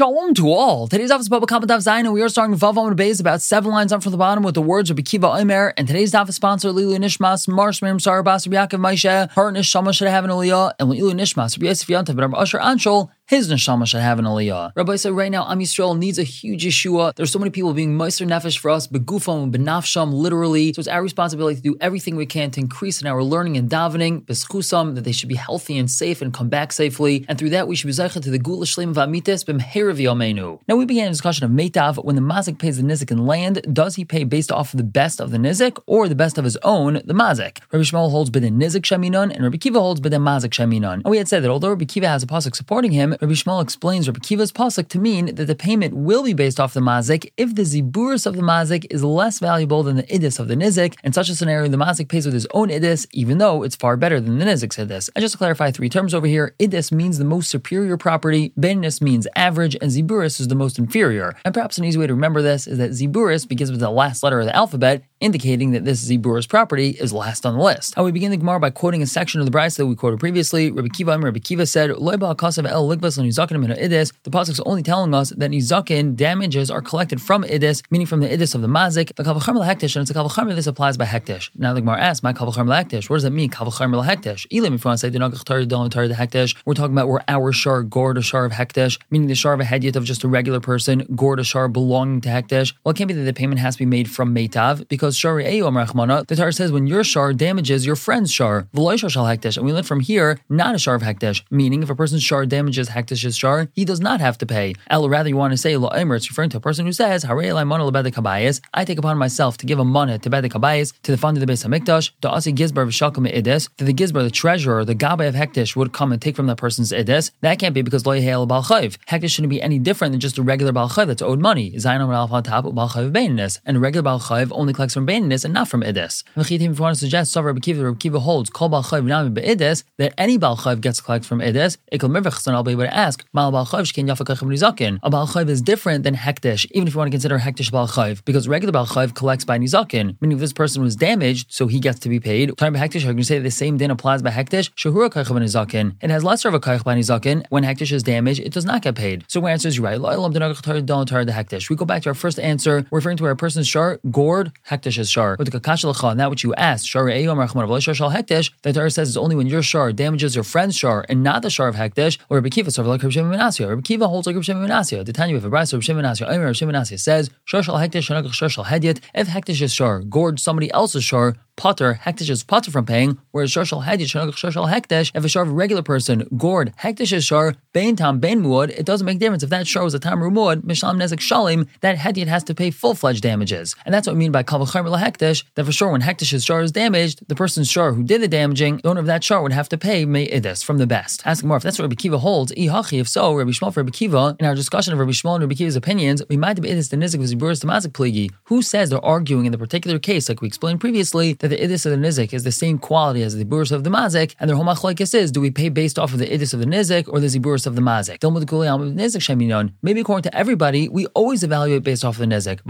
Shalom to all. Today's office Bava Kama Daf Zayin, and we are starting Vav Amud Beis about seven lines up from the bottom with the words of Kiva Omer. And today's daf is sponsored Lilu Nishmas, Marsh Miriam Sarah Bas Yaakov Maisha, her Nishama should have an Aliyah, and Lilu Nishmas, Rabbi Yosef Yantav, Rabbi Asher Anshol, his neshama should have an aliyah. Rabbi said right now, Am Yisrael needs a huge Yeshua. There's so many people being meiser nefesh for us, begufam, benafsham, literally. So it's our responsibility to do everything we can to increase in our learning and davening, beschusam, that they should be healthy and safe and come back safely. And through that, we should be zeicha to the gula shleim v'amitis b'mherav yomenu. Now we began a discussion of Metav. When the mazik pays the nizik in land, does he pay based off of the best of the nizik or the best of his own, the mazik? Rabbi Shmuel holds b'den nizik sheminon, and Rabbi Kiva holds b'den mazik sheminon. And we had said that although Rabbi Kiva has a pasuk supporting him, Rabbi Shmuel explains Rabbi Kiva's pasuk to mean that the payment will be based off the mazik if the ziburis of the mazik is less valuable than the idis of the nizik. In such a scenario, the mazik pays with his own idis, even though it's far better than the nizik's idis. And just to clarify three terms over here, idis means the most superior property, benis means average, and ziburis is the most inferior. And perhaps an easy way to remember this is that ziburis begins with the last letter of the alphabet, indicating that this ziburis property is last on the list. And we begin the Gemara by quoting a section of the Brisa that we quoted previously. Rabbi Kiva, Rabbi Kiva said, el. The pasuk is only telling us that nizakin damages are collected from idis, meaning from the idis of the mazik. The kavachar hektish, and it's a kavachar this applies by hektish. Now the Gemara asks, my kavachar hektish, what does that mean? Kavachar hektish. Elim, if you want to say the hektish, we're talking about where our shar gored a shar of hektish, meaning the shar of a hedyet of just a regular person, gored a shar belonging to hektish. Well, it can't be that the payment has to be made from meitav because shari eyom rachmana. The Torah says when your shar damages your friend's shar, v'loy shal hektish, and we learn from here not a shar of hektish, meaning if a person's shar damages hektish's shar, he does not have to pay. El, rather, you want to say lo'emer, it's referring to a person who says, Hare Elaimonel the Kabayas, I take upon myself to give a money to bed kabayas to the fund of the base Hamikdash, the asi gizbar v'shalkom idis, that the gizbar, the treasurer, the gabay of hektish would come and take from that person's idis. That can't be because lo yehel balchayv. Hektish shouldn't be any different than just a regular balchayv that's owed money. Zayin al on top balchayv baininus, and a regular balchayv only collects from baininus and not from idis. If you want to suggest, Savar Rabbi Rabbi holds kol balchayv nami beidis that any balchayv gets collected from idis. Ikal mirvach, I'll be able to ask mal balchayv shkin yafakach nizakin. A balchayv is different than hektish, even if you want to consider hektish balchayv, because regular balchayv collects by nizakin, meaning if this person was damaged, so he gets to be paid. Talking about hektish, I can say the same din applies by hektish. Shahura kaychav nizakin. It has lesser of a kaych by nizakin. When hektish is damaged, it does not get paid. So our answer is you're right. the hektish. We go back to our first answer, referring to where a person's shar gored hektish is shar. The and that which you asked, shar hektish, the Torah says is only when your shar damages your friend's shar and not the shar of hektish, or Rabbi Kiva, so like Rabbi Shimon Rabbi Kiva holds like Rabbi Shimon Menasya. The Tanya of a Rabbi Shimon Menasya. Rabbi Shimon Menasya says, Shar shal hektish, shar shal hedyet. If hektish is shar, gored somebody else's shar, potter, hektish is potter from paying, whereas shar shal hektish, if a shar of a regular person, gored, hektish is shar, bain tam, bain muad, it doesn't make difference. If that shar was a tam muad, mishlam nezek shalim, that hediot has to pay full-fledged damages. And that's what we mean by kavachar hektish, that for sure when hektish's shar is damaged, the person's shar who did the damaging, the owner of that shar would have to pay may idis from the best. Ask more if that's what Rabbi Kiva holds, ihachi, if so, Rabbi Shmuel for Rabbi Kiva, in our discussion of Rabbi Shmuel and Rabbi Kiva's opinions, we might have idis the nizik was ziburis mazik pligi. Who says they're arguing in the particular case, like we explained previously, that the idis of the nizik is the same quality as the ziburis of the mazik, and their whole is: do we pay based off of the idis of the nizik or the ziburis of the mazik? Maybe according to everybody, we always evaluate based off of the nizik.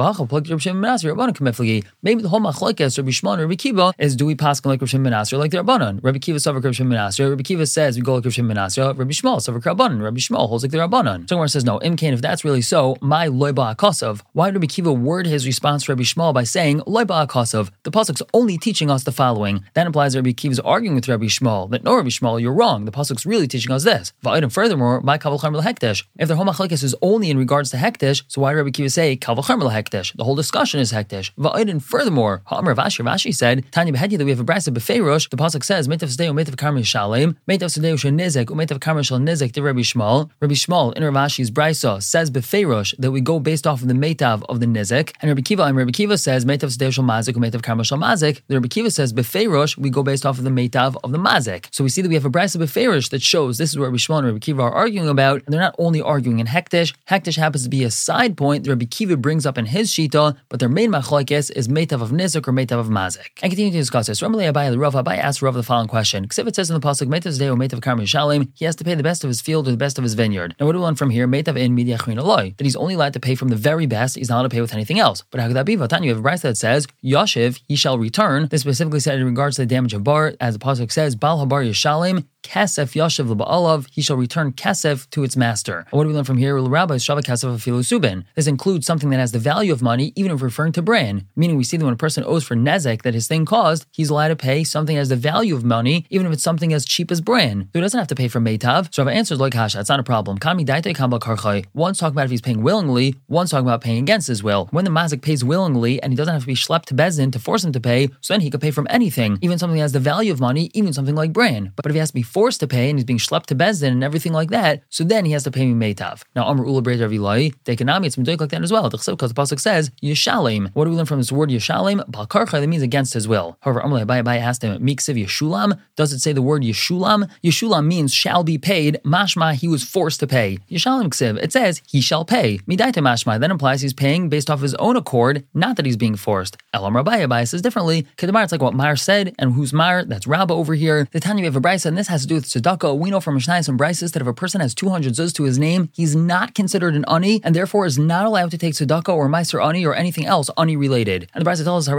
Maybe the whole machlekes Rabbi Shimon or Rabbi Kiva is: do we pass like Rabbi Shimon or like the Rabbanon? Rabbi Kiva says Rabbi Shimon Rabbi Kiva says we go like Rabbi Shimon Rabbi Shmuel says Rabbanon. Rabbi Shmuel holds like the Rabbanon. So says no. Imkain, if that's really so, my loiba akosov. Why did Rabbi Kiva word his response to Rabbi Shmuel by saying loiba akosov? The pasuk's only us the following that implies Rabbi Kiva is arguing with Rabbi Shmuel that no, Rabbi Shmuel, you're wrong. The pasuk's really teaching us this. And furthermore, by kaval charmel hekdesh. If the whole machlekes is only in regards to hekdesh, so why did Rabbi Kiva say kaval charmel? The whole discussion is hekdesh. And furthermore, Ha'amar Vashi Rashi said Tanya behedi that we have a brasa befeirosh. The pasuk says metav sedeu metav karmel shalem metav sedeu shenizek umetav karmel shal nizek to Rabbi Shmuel. Rabbi Shmuel in Ravashi's brisa says befeirosh that we go based off of the metav of the nizek, and Rabbi Kiva and Rabbi Kiva says metav sedeu shal mazik umetav karmel shal mazik. The Rabbi Kiva says befeirosh we go based off of the Meitav of the Mazek. So we see that we have a Brisa Beferish that shows this is where Rabbi Shimon and Rabbi Kiva are arguing about, and they're not only arguing in Hektish, Hektish happens to be a side point that Rabbi Kiva brings up in his Shita, but their main machlokes is Meitav of Nizik or Meitav of Mazek. And continue to discuss this. Ramalei Abai Rav Abai asks Rav the following question. Because if it says in the Pasuk, Meitav Zdeo, Meitav Karmel Shalim, he has to pay the best of his field or the best of his vineyard. Now what do we learn from here? Meitav in Midiachin Eloi, that he's only allowed to pay from the very best, he's not allowed to pay with anything else. But how could that be? You have a Brisa that says, Yashiv, he shall return. This specifically said in regards to the damage of bar, as the pasuk says, Bal Habar Yishalim, kesef yashav l'ba'alav, he shall return kesef to its master. What do we learn from here? Rabbi shava kesef afilu subin. This includes something that has the value of money, even if referring to bran. Meaning, we see that when a person owes for nezek that his thing caused, he's allowed to pay something as the value of money, even if it's something as cheap as bran. So he doesn't have to pay for meitav. So if answers like hasha, it's not a problem. Kami daite kamba karchai. One's talking about if he's paying willingly, one's talking about paying against his will. When the mazik pays willingly and he doesn't have to be schlepped to bezin to force him to pay, so then he could pay from anything, even something that has the value of money, even something like bran. But if he has to be forced to pay and he's being schlepped to bezin and everything like that, so then he has to pay me meitav. Now Amr Ula Breder Vilai, Dekanami, it's like that as well. Because the pasuk says Yishalim. What do we learn from this word Yishalim? Balkarcha that means against his will. However, Amr Abai asked him, Miksiv Yeshulam. Does it say the word Yeshulam? Yeshulam means shall be paid. Mashma he was forced to pay. Yishalim Ksiv. It says he shall pay. Midaita Mashma that implies he's paying based off his own accord, not that he's being forced. Elam Rabbi Abai says differently. Kedamar, it's like what Mar said, and who's Mar? That's Rabba over here. The Tanya we have a brisa, and this has to do with tzedakah. We know from Mishnayos and Brises that if a person has 200 zuz to his name, he's not considered an ani, and therefore is not allowed to take tzedakah or meiser ani or anything else ani related. And the brisa tells us,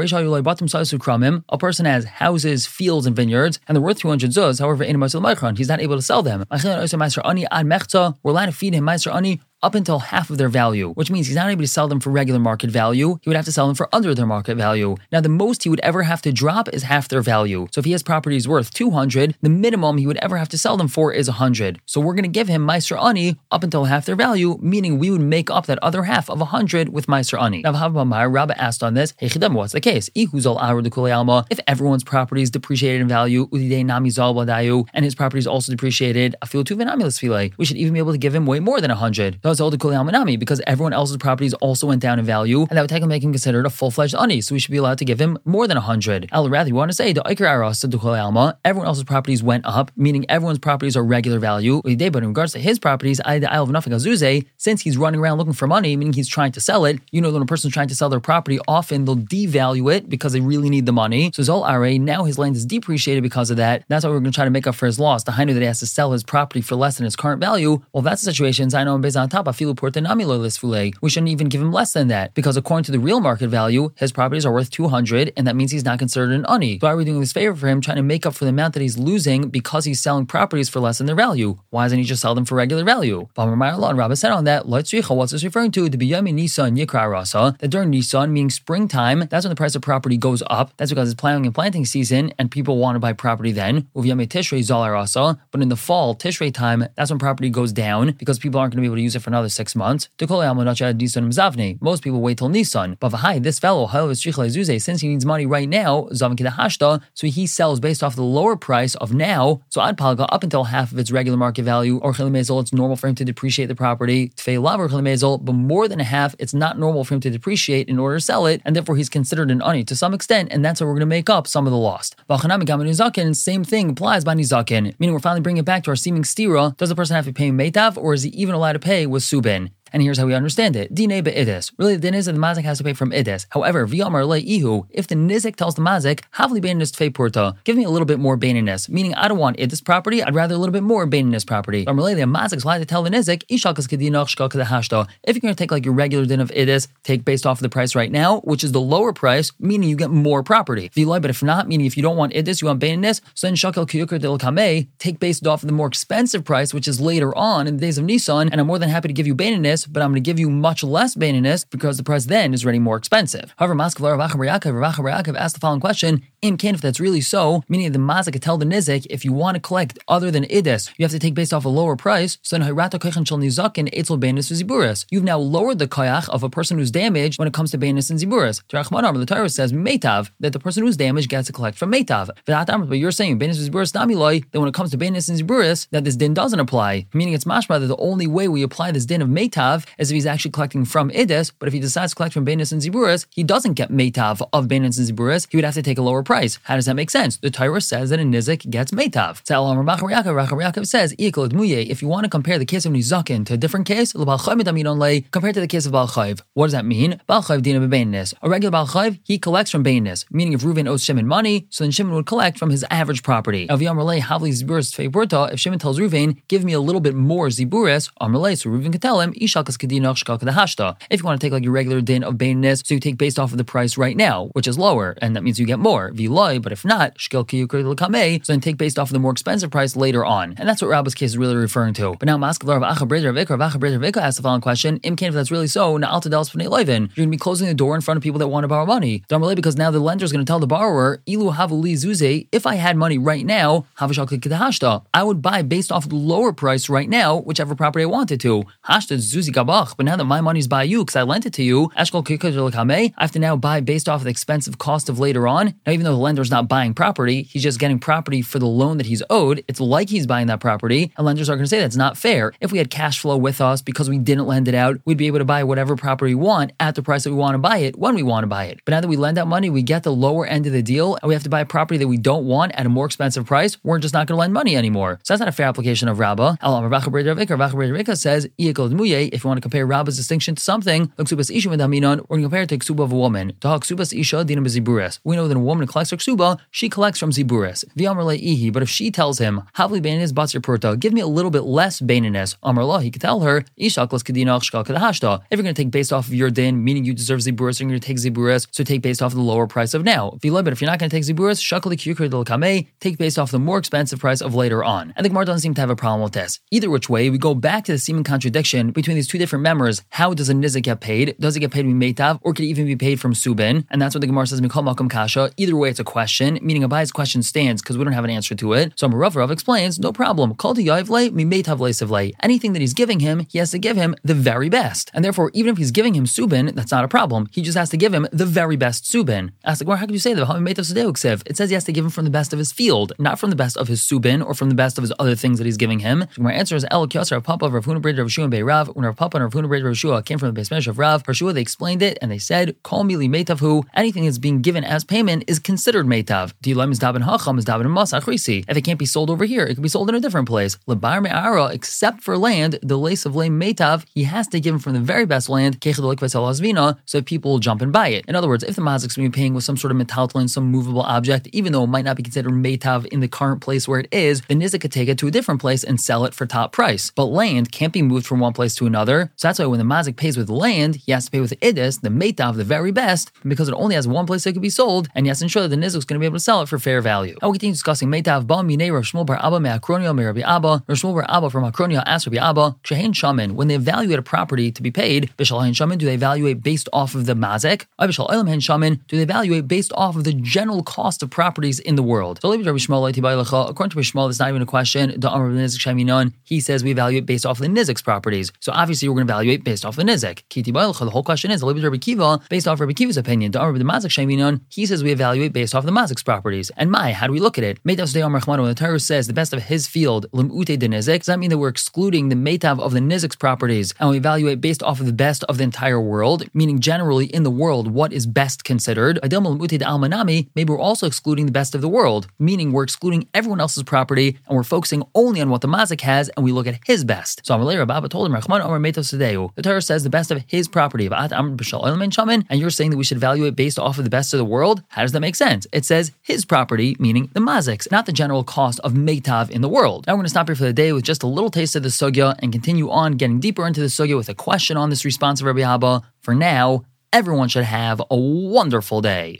a person has houses, fields, and vineyards, and they're worth 200 zuz. However, in he's not able to sell them. We're allowed to feed him meiser ani up until half of their value, which means he's not able to sell them for regular market value. He would have to sell them for under their market value. Now, the most he would ever have to drop is half their value. So if he has properties worth 200, the minimum he would ever have to sell them for is 100. So we're going to give him Meiser Ani up until half their value, meaning we would make up that other half of 100 with Meiser Ani. Now, Rabba asked on this, Hey what's the case? If everyone's property is depreciated in value, and his property is also depreciated, I feel too venomulus feeling. we should even be able to give him way more than 100 all the Kuli Almanami because everyone else's properties also went down in value, and that would him make him considered a full fledged ani. So we should be allowed to give him more than a hundred. Al rather, you want to say the Iker Aras to Alma, everyone else's properties went up, meaning everyone's properties are regular value. But in regards to his properties, I the Isle of nothing Azuze, since he's running around looking for money, meaning he's trying to sell it. You know, when a person's trying to sell their property, often they'll devalue it because they really need the money. So Zol Are, now his land is depreciated because of that. That's why we're going to try to make up for his loss. The Hainu that he has to sell his property for less than his current value. Well, that's the situation. I know based we shouldn't even give him less than that because according to the real market value, his properties are worth 200 and that means he's not considered an ani. So why are we doing this favor for him trying to make up for the amount that he's losing because he's selling properties for less than their value? Why doesn't he just sell them for regular value? And Rabbi said on that, what's this referring to? The that during Nisan, meaning springtime, that's when the price of property goes up. That's because it's plowing and planting season and people want to buy property then. But in the fall, Tishrei time, that's when property goes down because people aren't going to be able to use it for another six months. Most people wait till Nissan. But this fellow, since he needs money right now, so he sells based off the lower price of now. So Ad Palga up until half of its regular market value, or it's normal for him to depreciate the property. But more than a half, it's not normal for him to depreciate in order to sell it, and therefore he's considered an ani to some extent, and that's how we're going to make up some of the lost. Same thing applies by Nizakin, meaning we're finally bringing it back to our seeming stira. Does the person have to pay Meitav, or is he even allowed to pay with Subin? And here's how we understand it. Dine be'idis. Really, the din is that the mazik has to pay from idis. However, v'yamar ihu, if the nizik tells the mazik, havli baininus tfei purta, give me a little bit more baininus, meaning I don't want idis property, I'd rather a little bit more baininus property. Amarle, the mazik's allowed to tell the nizik, ishakas kedinach shkal. If you're going to take like your regular din of idis, take based off of the price right now, which is the lower price, meaning you get more property. V'loy, but if not, meaning if you don't want idis, you want baininus, so then shakal kiyukar del kame, take based off of the more expensive price, which is later on in the days of Nisan, and I'm more than happy to give you baininus but I'm going to give you much less baininess because the price then is already more expensive. However, Maskav Rav Yaakov asked the following question: Im if that's really so, meaning the mazik tell the nizik if you want to collect other than idis, you have to take based off a lower price. So then hayrata koichan shel nizakin etzel bainis ziburis. You've now lowered the koyach of a person who's damaged when it comes to bainis and ziburis. the Torah says meitav that the person who's damaged gets to collect from meitav. But you're saying bainis ziburis namiloi that when it comes to bainis and ziburis that this din doesn't apply, meaning it's mashma that the only way we apply this din of meitav as if he's actually collecting from Idis, but if he decides to collect from Benis and Ziburas, he doesn't get Meitav of Benis and Ziburas, he would have to take a lower price. How does that make sense? The Torah says that a Nizik gets Meitav. Yaakov says, if you want to compare the case of Nizakin to a different case, compared to the case of Balchayv. What does that mean? Balchayv dina bebenis. A regular Balchayv, he collects from Benis, meaning if Reuven owes Shimon money, so then Shimon would collect from his average property. If Shimon tells Reuven, give me a little bit more Ziburas, so Reuven could tell him, Ishakas Kadahashta. If you want to take like your regular din of baininess, so you take based off of the price right now, which is lower, and that means you get more. Viloi, but if not, Lakame, so then take based off of the more expensive price later on. And that's what Rabba's case is really referring to. But now Maskalar of Acha Breder Vika, Acha Breder Vika asks the following question: Imkan, if that's really so, Spnei Levin, you're gonna be closing the door in front of people that want to borrow money. Darmale, because now the lender is gonna tell the borrower, Ilu Havuli Zuze, if I had money right now, Havashal Kidahashta, I would buy based off the lower price right now, whichever property I wanted to. Hashta Zuzi Gabach, but now that my money's by you because I lent it to you, I have to now buy based off of the expensive cost of later on. Now, even though the lender's not buying property, he's just getting property for the loan that he's owed. It's like he's buying that property, and lenders are going to say that's not fair. If we had cash flow with us because we didn't lend it out, we'd be able to buy whatever property we want at the price that we want to buy it when we want to buy it. But now that we lend out money, we get the lower end of the deal, and we have to buy a property that we don't want at a more expensive price. We're just not going to lend money anymore. So that's not a fair application of Rabbah. Says, if you want to compare Rabbah's distinction to something, we're going to compare it to ksuba of a woman. We know that a woman collects her ksuba, she collects from ziburis. But if she tells him, purta, give me a little bit less baininess, he could tell her, If you're going to take based off of your din, meaning you deserve ziburis, you're going to take ziburis, so take based off of the lower price of now. But if you're not going to take ziburis, take based off the more expensive price of later on. And the Gemara doesn't seem to have a problem with this. Either which way, we go back to the seeming contradiction between these two different members. How does a nizik get paid? Does it get paid from Meitav, or could it even be paid from Subin? And that's what the Gemara says, Mikol Malkum Kasha. Either way, it's a question, meaning Abai's question stands because we don't have an answer to it. So Rav Rav explains, no problem. Call to Yavle, mi. Anything that he's giving him, he has to give him the very best. And therefore, even if he's giving him Subin, that's not a problem. He just has to give him the very best Subin. Ask the Gemara, how can you say that? It says he has to give him from the best of his field, not from the best of his Subin or from the best of his other things that he's giving him. My answer is El Kyosar of Papa Rav Huna Rav Shua and Rav. Rav Papa and Rav Huna Rav Shua came from the base of Rav, Shua, they explained it and they said, Call me li Meitav who anything that's being given as payment is considered Meitav. Dilam is Dabin Hacham is Dabin Masachrisi. If it can't be sold over here, it can be sold in a different place. Lebar Me'ara, except for land, the lace of lame Meitav, he has to give him from the very best land, so people will jump and buy it. In other words, if the Mazik's be paying with some sort of metaltlin, some movable object, even though it might not be considered Meitav in the current place where it is, the Nizik could take it to a different place and sell it for top price. But land can't be moved from one place to another. So that's why when the Mazik pays with land, he has to pay with Idis, the meta of the very best, because it only has one place that could be sold, and he has to ensure that the Nizik is going to be able to sell it for fair value. Now we continue discussing Meitav, Ba Minei Rav Shmuel Bar Abba Me'akronio Me'Rabbi Abba, Rav Shmuel Bar Abba from Akronia asked Rabbi Abba, Kshahin Shaman, when they evaluate a property to be paid, Bishalahin Shaman, do they evaluate based off of the Mazik? Bishal Elam Shaman, do they evaluate based off of the general cost of properties in the world? According to Rabbi Shmuel, it's not even a question. He says we evaluate based off of the Nizik's properties. So obviously we're going to evaluate based off the Nizik. Kiti The whole question is, Rabbi Kiva, based off Rabbi Kiva's opinion, the he says we evaluate based off the Mazik's properties. And my, how do we look at it? When the Torah says the best of his field, Limute de Nizik, does that mean that we're excluding the Meitav of the Nizik's properties and we evaluate based off of the best of the entire world, meaning generally in the world what is best considered? Maybe we're also excluding the best of the world, meaning we're excluding everyone else's property and we're focusing only on what the Mazik has and we look at his best. So Amalei Rabba told him, The Torah says the best of his property, and you're saying that we should evaluate based off of the best of the world? How does that make sense? It says his property, meaning the Maziks, not the general cost of Meitav in the world. Now we're going to stop here for the day with just a little taste of the Sugya and continue on getting deeper into the Sugya with a question on this response of Rabbi Abba. For now, everyone should have a wonderful day.